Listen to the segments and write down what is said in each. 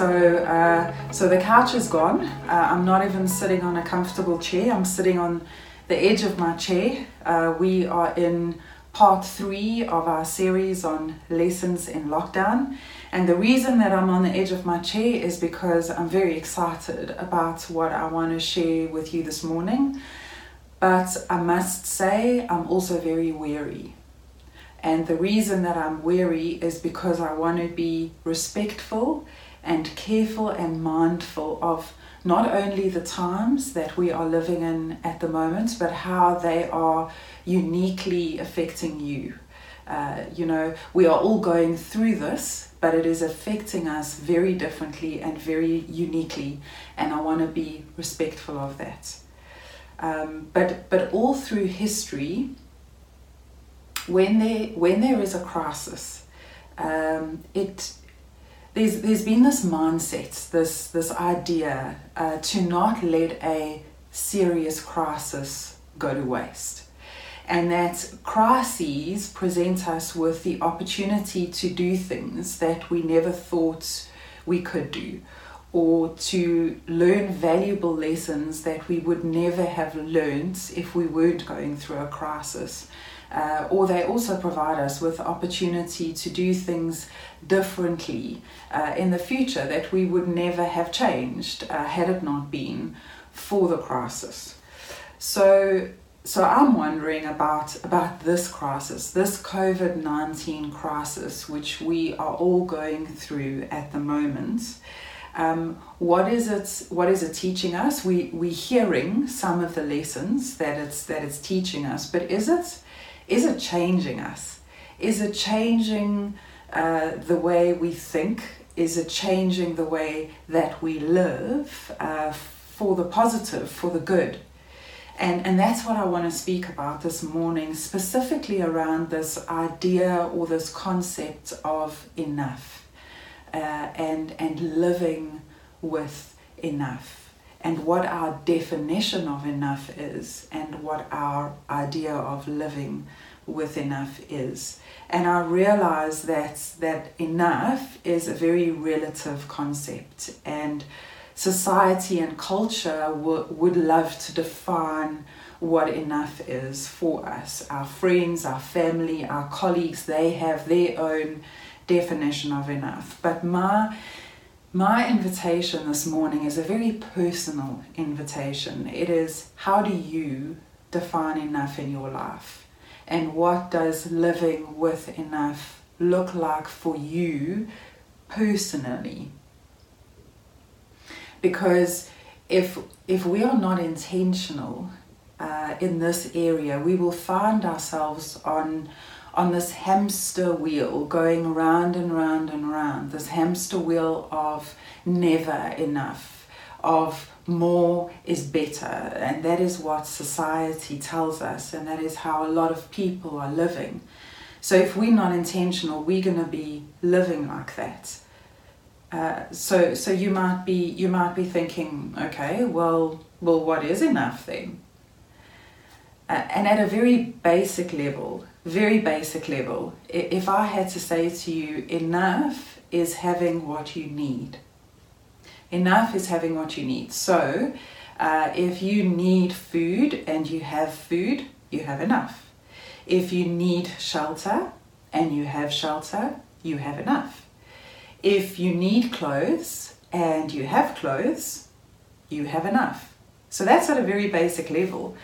So, uh, so the couch is gone. Uh, I'm not even sitting on a comfortable chair. I'm sitting on the edge of my chair. Uh, we are in part three of our series on lessons in lockdown. And the reason that I'm on the edge of my chair is because I'm very excited about what I want to share with you this morning. But I must say, I'm also very weary. And the reason that I'm weary is because I want to be respectful and careful and mindful of not only the times that we are living in at the moment, but how they are uniquely affecting you. Uh, you know, we are all going through this, but it is affecting us very differently and very uniquely, and I want to be respectful of that. Um, but but all through history, when there when there is a crisis, um, it there's there's been this mindset, this this idea uh, to not let a serious crisis go to waste, and that crises present us with the opportunity to do things that we never thought we could do, or to learn valuable lessons that we would never have learned if we weren't going through a crisis. Uh, or they also provide us with opportunity to do things differently uh, in the future that we would never have changed uh, had it not been for the crisis. So, so I'm wondering about about this crisis, this COVID nineteen crisis, which we are all going through at the moment. Um, what is it? What is it teaching us? We we hearing some of the lessons that it's that it's teaching us, but is it is it changing us? Is it changing uh, the way we think? Is it changing the way that we live uh, for the positive, for the good? And, and that's what I want to speak about this morning, specifically around this idea or this concept of enough uh, and, and living with enough and what our definition of enough is and what our idea of living with enough is. And I realize that that enough is a very relative concept and society and culture w- would love to define what enough is for us. Our friends, our family, our colleagues, they have their own definition of enough. But my my invitation this morning is a very personal invitation. It is how do you define enough in your life? And what does living with enough look like for you personally? Because if if we are not intentional uh, in this area, we will find ourselves on on this hamster wheel going round and round and round, this hamster wheel of never enough, of more is better. And that is what society tells us, and that is how a lot of people are living. So if we're not intentional, we're going to be living like that. Uh, so so you might be you might be thinking, okay, well well what is enough then? Uh, and at a very basic level, very basic level, if I had to say to you, enough is having what you need. Enough is having what you need. So, uh, if you need food and you have food, you have enough. If you need shelter and you have shelter, you have enough. If you need clothes and you have clothes, you have enough. So that's at a very basic level.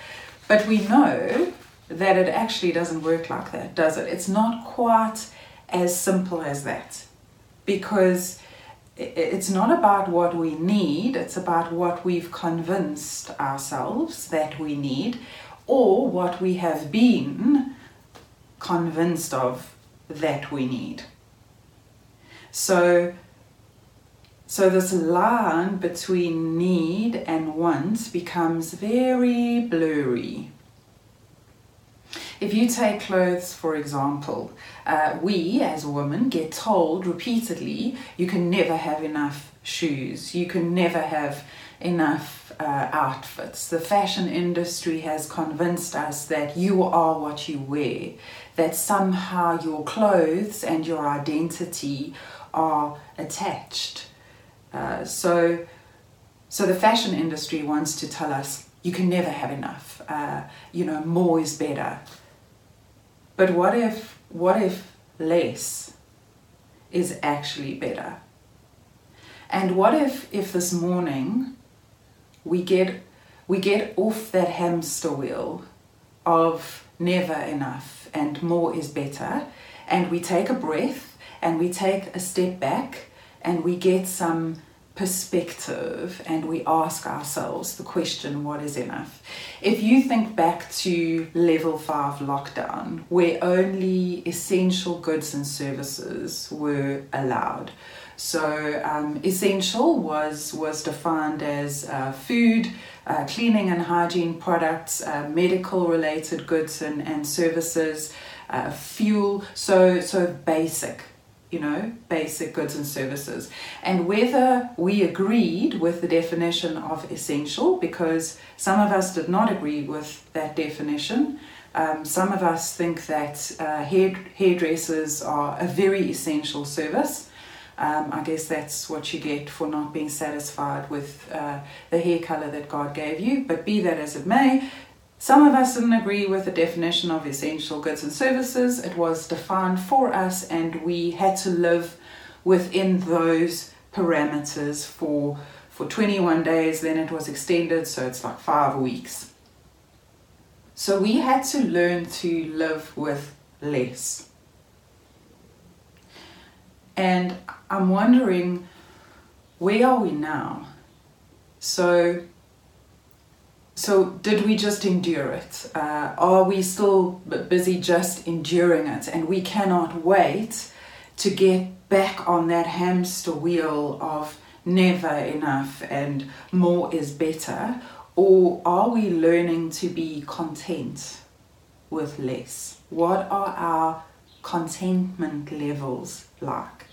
But we know that it actually doesn't work like that, does it? It's not quite as simple as that because it's not about what we need, it's about what we've convinced ourselves that we need or what we have been convinced of that we need. So, so this line between need and want becomes very blurry if you take clothes, for example, uh, we as women get told repeatedly you can never have enough shoes, you can never have enough uh, outfits. The fashion industry has convinced us that you are what you wear, that somehow your clothes and your identity are attached Uh, so, so the fashion industry wants to tell us you can never have enough. Uh, you know, more is better. But what if, what if less is actually better? And what if, if this morning we get, we get off that hamster wheel of never enough and more is better, and we take a breath and we take a step back and we get some perspective and we ask ourselves the question what is enough? If you think back to level 5 lockdown where only essential goods and services were allowed. So um, essential was was defined as uh, food uh, cleaning and hygiene products uh, medical related goods and, and services uh, fuel. So so basic you know, basic goods and services. And whether we agreed with the definition of essential, because some of us did not agree with that definition. Um, some of us think that uh, hair, hairdressers are a very essential service. Um, I guess that's what you get for not being satisfied with uh, the hair color that God gave you. But be that as it may, some of us didn't agree with the definition of essential goods and services. It was defined for us, and we had to live within those parameters for, for 21 days. Then it was extended, so it's like five weeks. So we had to learn to live with less. And I'm wondering, where are we now? So so, did we just endure it? Uh, are we still busy just enduring it? And we cannot wait to get back on that hamster wheel of never enough and more is better? Or are we learning to be content with less? What are our contentment levels like?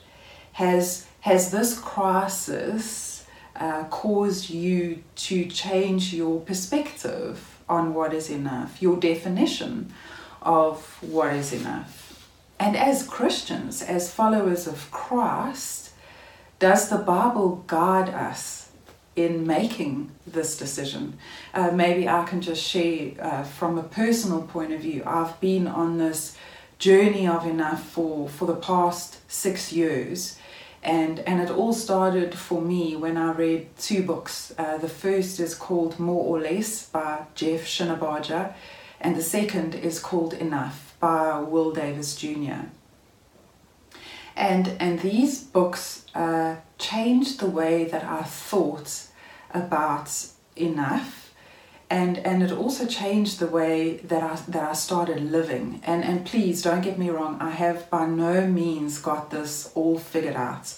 Has, has this crisis uh, caused you to change your perspective on what is enough, your definition of what is enough. And as Christians, as followers of Christ, does the Bible guide us in making this decision? Uh, maybe I can just share uh, from a personal point of view. I've been on this journey of enough for, for the past six years and and it all started for me when I read two books. Uh, the first is called More or Less by Jeff Shinabarger, and the second is called Enough by Will Davis Jr. And and these books uh, changed the way that I thought about enough and and it also changed the way that I that I started living. And and please don't get me wrong, I have by no means got this all figured out,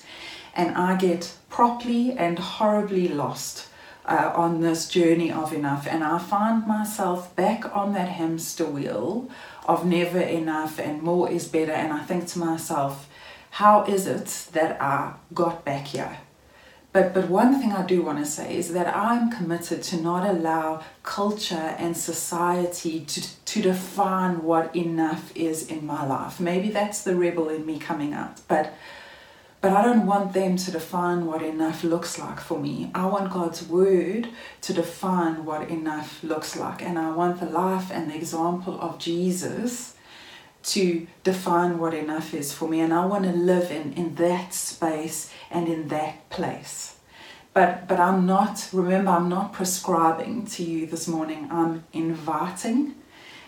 and I get properly and horribly lost. Uh, on this journey of enough, and I find myself back on that hamster wheel of never enough and more is better. And I think to myself, how is it that I got back here? But, but one thing I do want to say is that I'm committed to not allow culture and society to, to define what enough is in my life. Maybe that's the rebel in me coming out, but, but I don't want them to define what enough looks like for me. I want God's word to define what enough looks like, and I want the life and the example of Jesus to define what enough is for me and I want to live in in that space and in that place. But but I'm not remember I'm not prescribing to you this morning. I'm inviting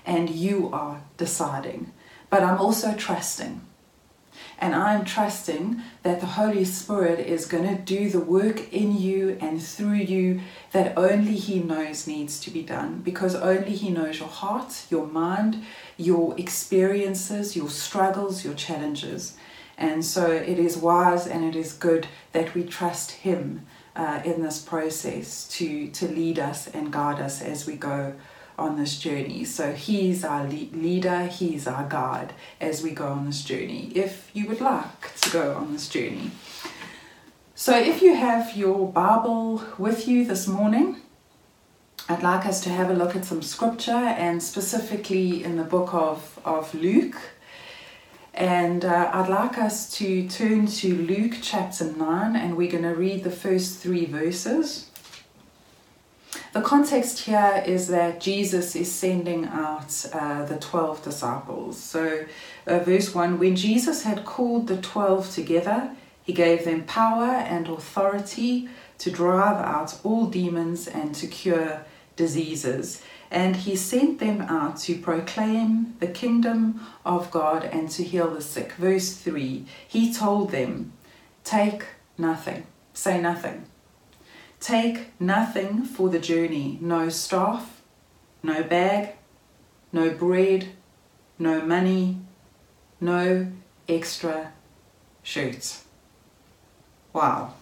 and you are deciding. But I'm also trusting and I'm trusting that the Holy Spirit is going to do the work in you and through you that only He knows needs to be done because only He knows your heart, your mind, your experiences, your struggles, your challenges. And so it is wise and it is good that we trust Him uh, in this process to, to lead us and guide us as we go on this journey. So He's our le- leader, He's our guide as we go on this journey, if you would like to go on this journey. So if you have your Bible with you this morning, I'd like us to have a look at some scripture and specifically in the book of, of Luke. And uh, I'd like us to turn to Luke chapter 9 and we're going to read the first three verses. The context here is that Jesus is sending out uh, the 12 disciples. So, uh, verse 1 When Jesus had called the 12 together, he gave them power and authority to drive out all demons and to cure diseases and he sent them out to proclaim the kingdom of God and to heal the sick. Verse 3 He told them, Take nothing, say nothing. Take nothing for the journey no staff, no bag, no bread, no money, no extra shirts. Wow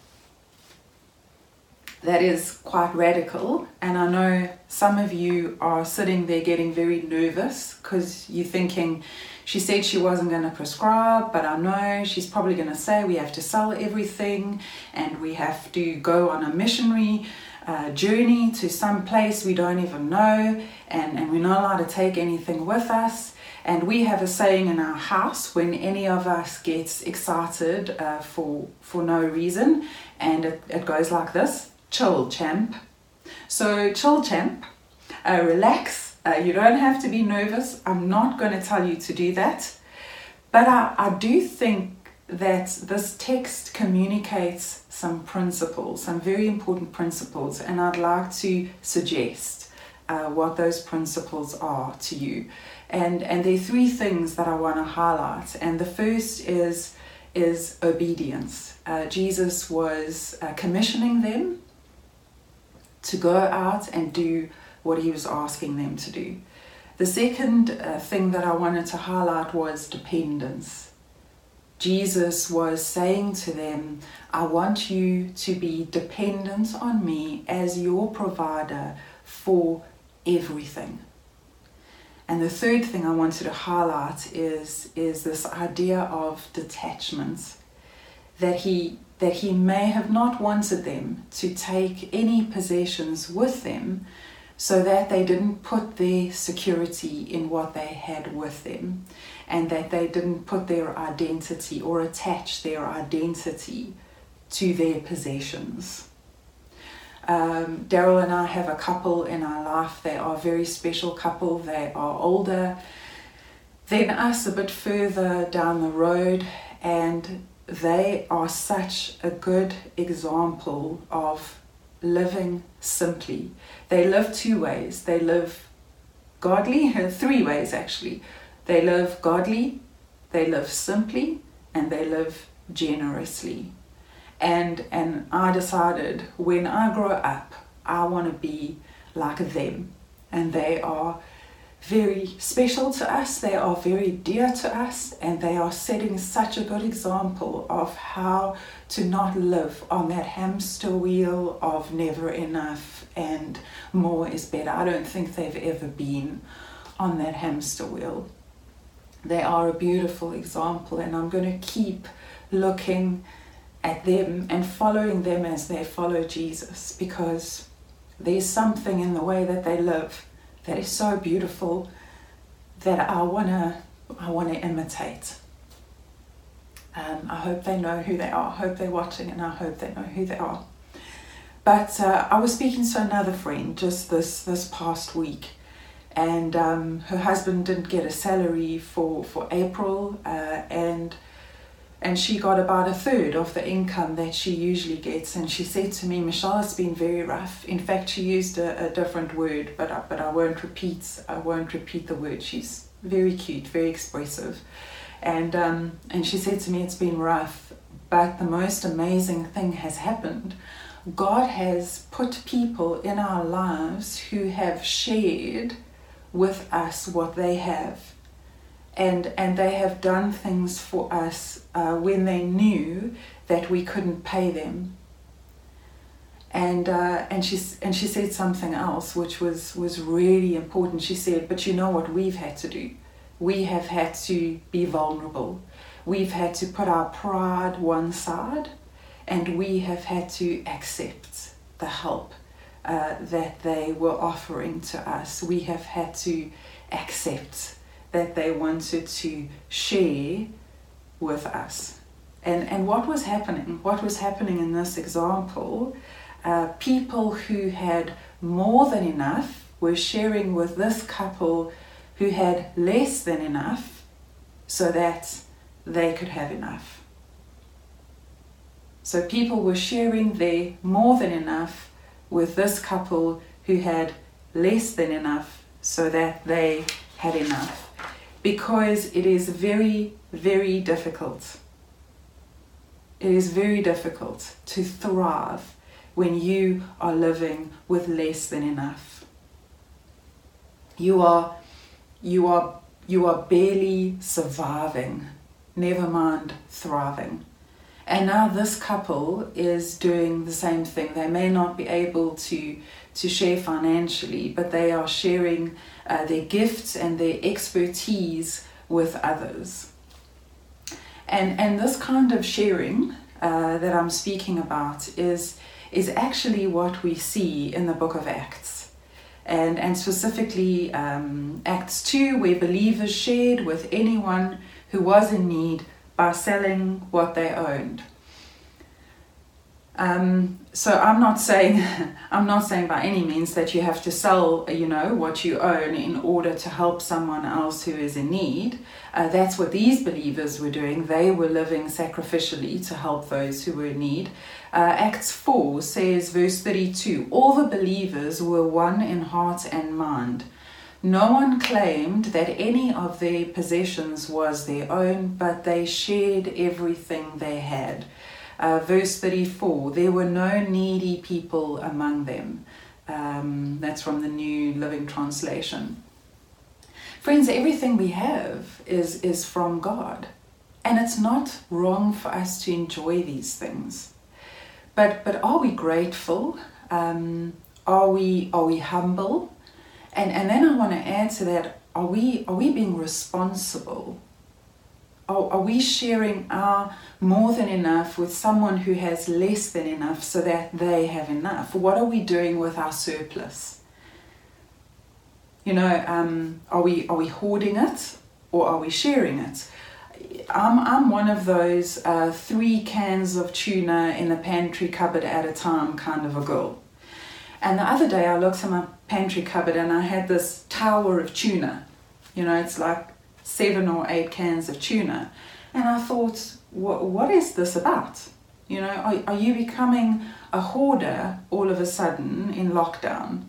that is quite radical. And I know some of you are sitting there getting very nervous because you're thinking, she said she wasn't going to prescribe, but I know she's probably going to say we have to sell everything and we have to go on a missionary uh, journey to some place we don't even know, and, and we're not allowed to take anything with us. And we have a saying in our house when any of us gets excited uh, for, for no reason, and it, it goes like this chill champ. So, chill champ, uh, relax. Uh, you don't have to be nervous. I'm not going to tell you to do that. But I, I do think that this text communicates some principles, some very important principles, and I'd like to suggest uh, what those principles are to you. And, and there are three things that I want to highlight. And the first is, is obedience. Uh, Jesus was uh, commissioning them to go out and do what he was asking them to do. The second uh, thing that I wanted to highlight was dependence. Jesus was saying to them, I want you to be dependent on me as your provider for everything. And the third thing I wanted to highlight is, is this idea of detachment. That he that he may have not wanted them to take any possessions with them so that they didn't put their security in what they had with them and that they didn't put their identity or attach their identity to their possessions. Um, Daryl and I have a couple in our life. They are a very special couple. They are older than us, a bit further down the road, and they are such a good example of living simply. They live two ways. They live godly, three ways actually. They live godly, they live simply, and they live generously. And and I decided when I grow up, I want to be like them. And they are very special to us, they are very dear to us, and they are setting such a good example of how to not live on that hamster wheel of never enough and more is better. I don't think they've ever been on that hamster wheel. They are a beautiful example, and I'm going to keep looking at them and following them as they follow Jesus because there's something in the way that they live that is so beautiful that I wanna I wanna imitate. Um, I hope they know who they are. I hope they're watching, and I hope they know who they are. But uh, I was speaking to another friend just this this past week, and um, her husband didn't get a salary for for April, uh, and and she got about a third of the income that she usually gets. And she said to me, Michelle, it's been very rough. In fact, she used a, a different word, but I, but I won't repeat. I won't repeat the word. She's very cute, very expressive, and um, and she said to me, it's been rough, but the most amazing thing has happened. God has put people in our lives who have shared with us what they have and and they have done things for us uh, when they knew that we couldn't pay them. And uh, and she and she said something else which was was really important. She said, "But you know what we've had to do? We have had to be vulnerable. We've had to put our pride one side, and we have had to accept the help uh, that they were offering to us. We have had to accept." That they wanted to share with us. And, and what was happening? What was happening in this example? Uh, people who had more than enough were sharing with this couple who had less than enough so that they could have enough. So people were sharing their more than enough with this couple who had less than enough so that they had enough. Because it is very, very difficult. It is very difficult to thrive when you are living with less than enough. You are you are you are barely surviving, never mind thriving. And now this couple is doing the same thing. They may not be able to, to share financially, but they are sharing uh, their gifts and their expertise with others. And, and this kind of sharing uh, that I'm speaking about is, is actually what we see in the book of Acts. And, and specifically, um, Acts 2, where believers shared with anyone who was in need by selling what they owned. Um, so I'm not saying I'm not saying by any means that you have to sell you know what you own in order to help someone else who is in need. Uh, that's what these believers were doing. They were living sacrificially to help those who were in need. Uh, Acts 4 says, verse 32 All the believers were one in heart and mind. No one claimed that any of their possessions was their own, but they shared everything they had. Uh, verse 34 There were no needy people among them. Um, that's from the New Living Translation. Friends, everything we have is, is from God. And it's not wrong for us to enjoy these things. But, but are we grateful? Um, are, we, are we humble? And, and then I want to add to that are we, are we being responsible? Are, are we sharing our more than enough with someone who has less than enough so that they have enough? What are we doing with our surplus? You know, um, are, we, are we hoarding it or are we sharing it? I'm, I'm one of those uh, three cans of tuna in the pantry cupboard at a time kind of a girl. And the other day I looked in my pantry cupboard and I had this tower of tuna. You know, it's like seven or eight cans of tuna. And I thought, what, what is this about? You know, are, are you becoming a hoarder all of a sudden in lockdown?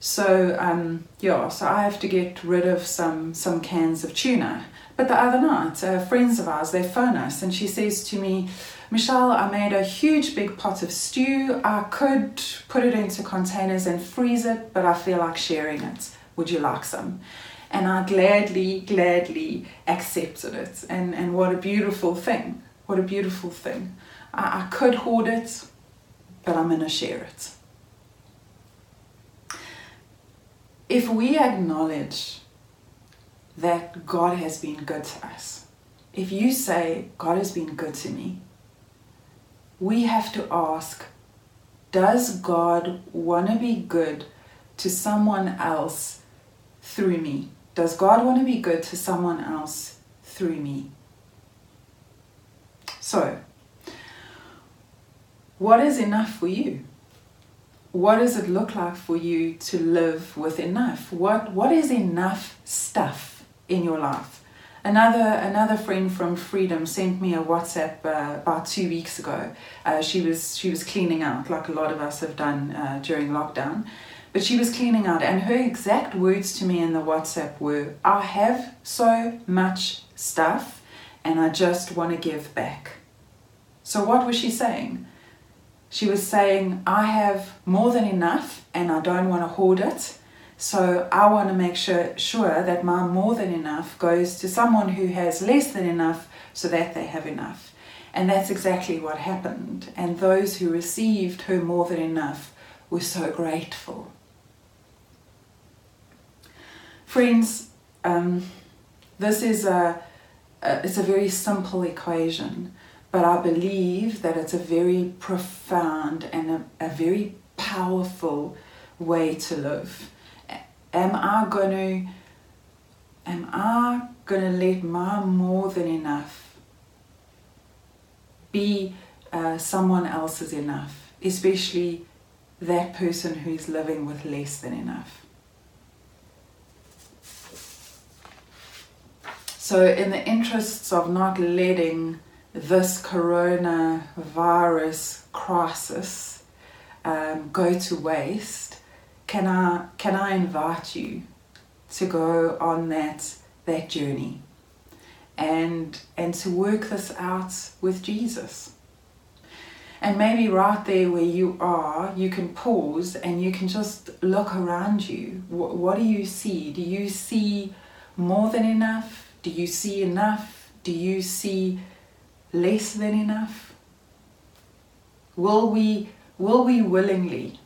So um, yeah, so I have to get rid of some some cans of tuna. But the other night, uh, friends of ours they phone us and she says to me, Michelle, I made a huge big pot of stew. I could put it into containers and freeze it, but I feel like sharing it. Would you like some? And I gladly, gladly accepted it. And, and what a beautiful thing. What a beautiful thing. I, I could hoard it, but I'm going to share it. If we acknowledge that God has been good to us, if you say, God has been good to me, we have to ask Does God want to be good to someone else through me? Does God want to be good to someone else through me? So, what is enough for you? What does it look like for you to live with enough? What, what is enough stuff in your life? Another another friend from Freedom sent me a WhatsApp uh, about two weeks ago. Uh, she was she was cleaning out like a lot of us have done uh, during lockdown, but she was cleaning out, and her exact words to me in the WhatsApp were, "I have so much stuff, and I just want to give back." So what was she saying? She was saying, "I have more than enough, and I don't want to hoard it." So I want to make sure, sure that my more than enough goes to someone who has less than enough so that they have enough. And that's exactly what happened. And those who received her more than enough were so grateful. Friends, um, this is a, a, it's a very simple equation, but I believe that it's a very profound and a, a very powerful way to live am I going to am I going to let my more than enough be uh, someone else's enough, especially that person who's living with less than enough. So, in the interests of not letting this coronavirus crisis um, go to waste, can I, can I invite you to go on that, that journey and, and to work this out with Jesus? And maybe right there where you are, you can pause and you can just look around you. What, what do you see? Do you see more than enough? Do you see enough? Do you see less than enough? Will we, will we willingly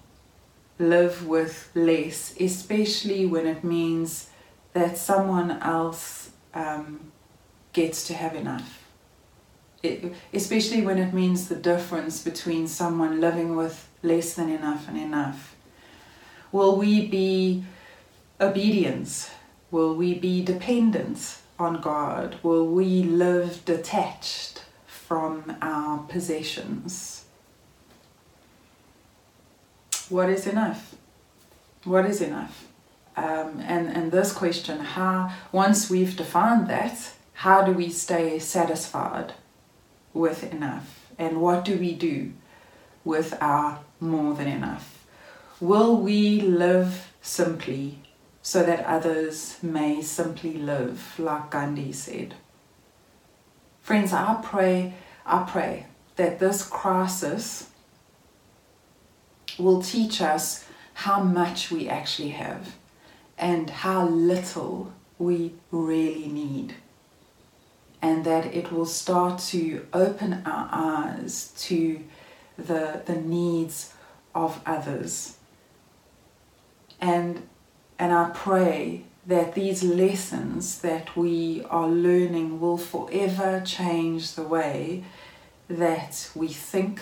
live with less, especially when it means that someone else um, gets to have enough? It, especially when it means the difference between someone living with less than enough and enough. Will we be obedience? Will we be dependence? On God? Will we live detached from our possessions? What is enough? What is enough? Um, and, and this question, how once we've defined that, how do we stay satisfied with enough? And what do we do with our more than enough? Will we live simply so that others may simply live, like Gandhi said. Friends, I pray, I pray that this crisis will teach us how much we actually have and how little we really need. And that it will start to open our eyes to the, the needs of others. And and I pray that these lessons that we are learning will forever change the way that we think,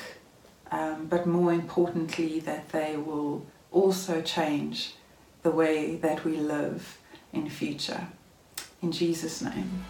um, but more importantly, that they will also change the way that we live in future. In Jesus' name.